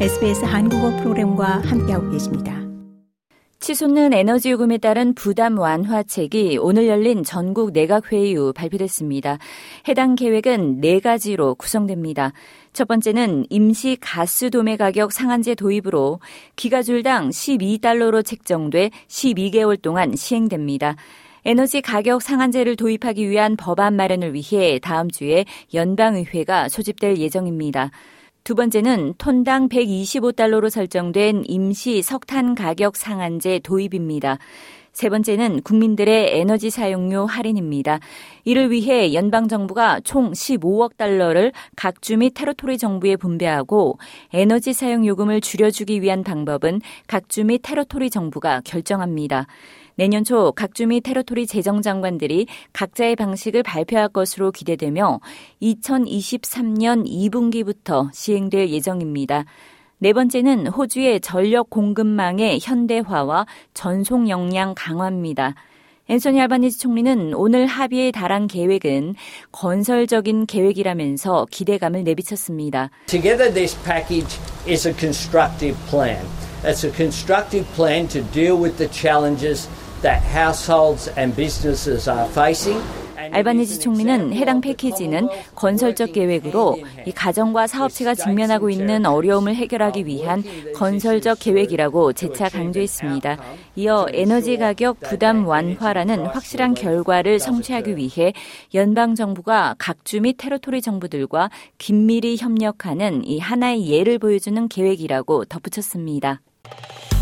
SBS 한국어 프로그램과 함께하고 계십니다. 치솟는 에너지 요금에 따른 부담 완화책이 오늘 열린 전국 내각회의 이후 발표됐습니다. 해당 계획은 네 가지로 구성됩니다. 첫 번째는 임시 가스 도매 가격 상한제 도입으로 기가줄당 12달러로 책정돼 12개월 동안 시행됩니다. 에너지 가격 상한제를 도입하기 위한 법안 마련을 위해 다음 주에 연방의회가 소집될 예정입니다. 두 번째는 톤당 125달러로 설정된 임시 석탄 가격 상한제 도입입니다. 세 번째는 국민들의 에너지 사용료 할인입니다. 이를 위해 연방정부가 총 15억 달러를 각 주 및 테러토리 정부에 분배하고 에너지 사용 요금을 줄여주기 위한 방법은 각 주 및 테러토리 정부가 결정합니다. 내년 초 각주 및 테러토리 재정장관들이 각자의 방식을 발표할 것으로 기대되며 2023년 2분기부터 시행될 예정입니다. 네 번째는 호주의 전력 공급망의 현대화와 전송 역량 강화입니다. 앤소니 알바니지 총리는 오늘 합의에 달한 계획은 건설적인 계획이라면서 기대감을 내비쳤습니다. Together this package is a constructive plan. It's a constructive plan to deal with the challenges that households and businesses are facing. 알바니지 총리는 해당 패키지는 건설적 계획으로 이 가정과 사업체가 직면하고 있는 어려움을 해결하기 위한 건설적 계획이라고 재차 강조했습니다. 이어 에너지 가격 부담 완화라는 확실한 결과를 성취하기 위해 연방 정부가 각주 및 테러토리 정부들과 긴밀히 협력하는 이 하나의 예를 보여주는 계획이라고 덧붙였습니다.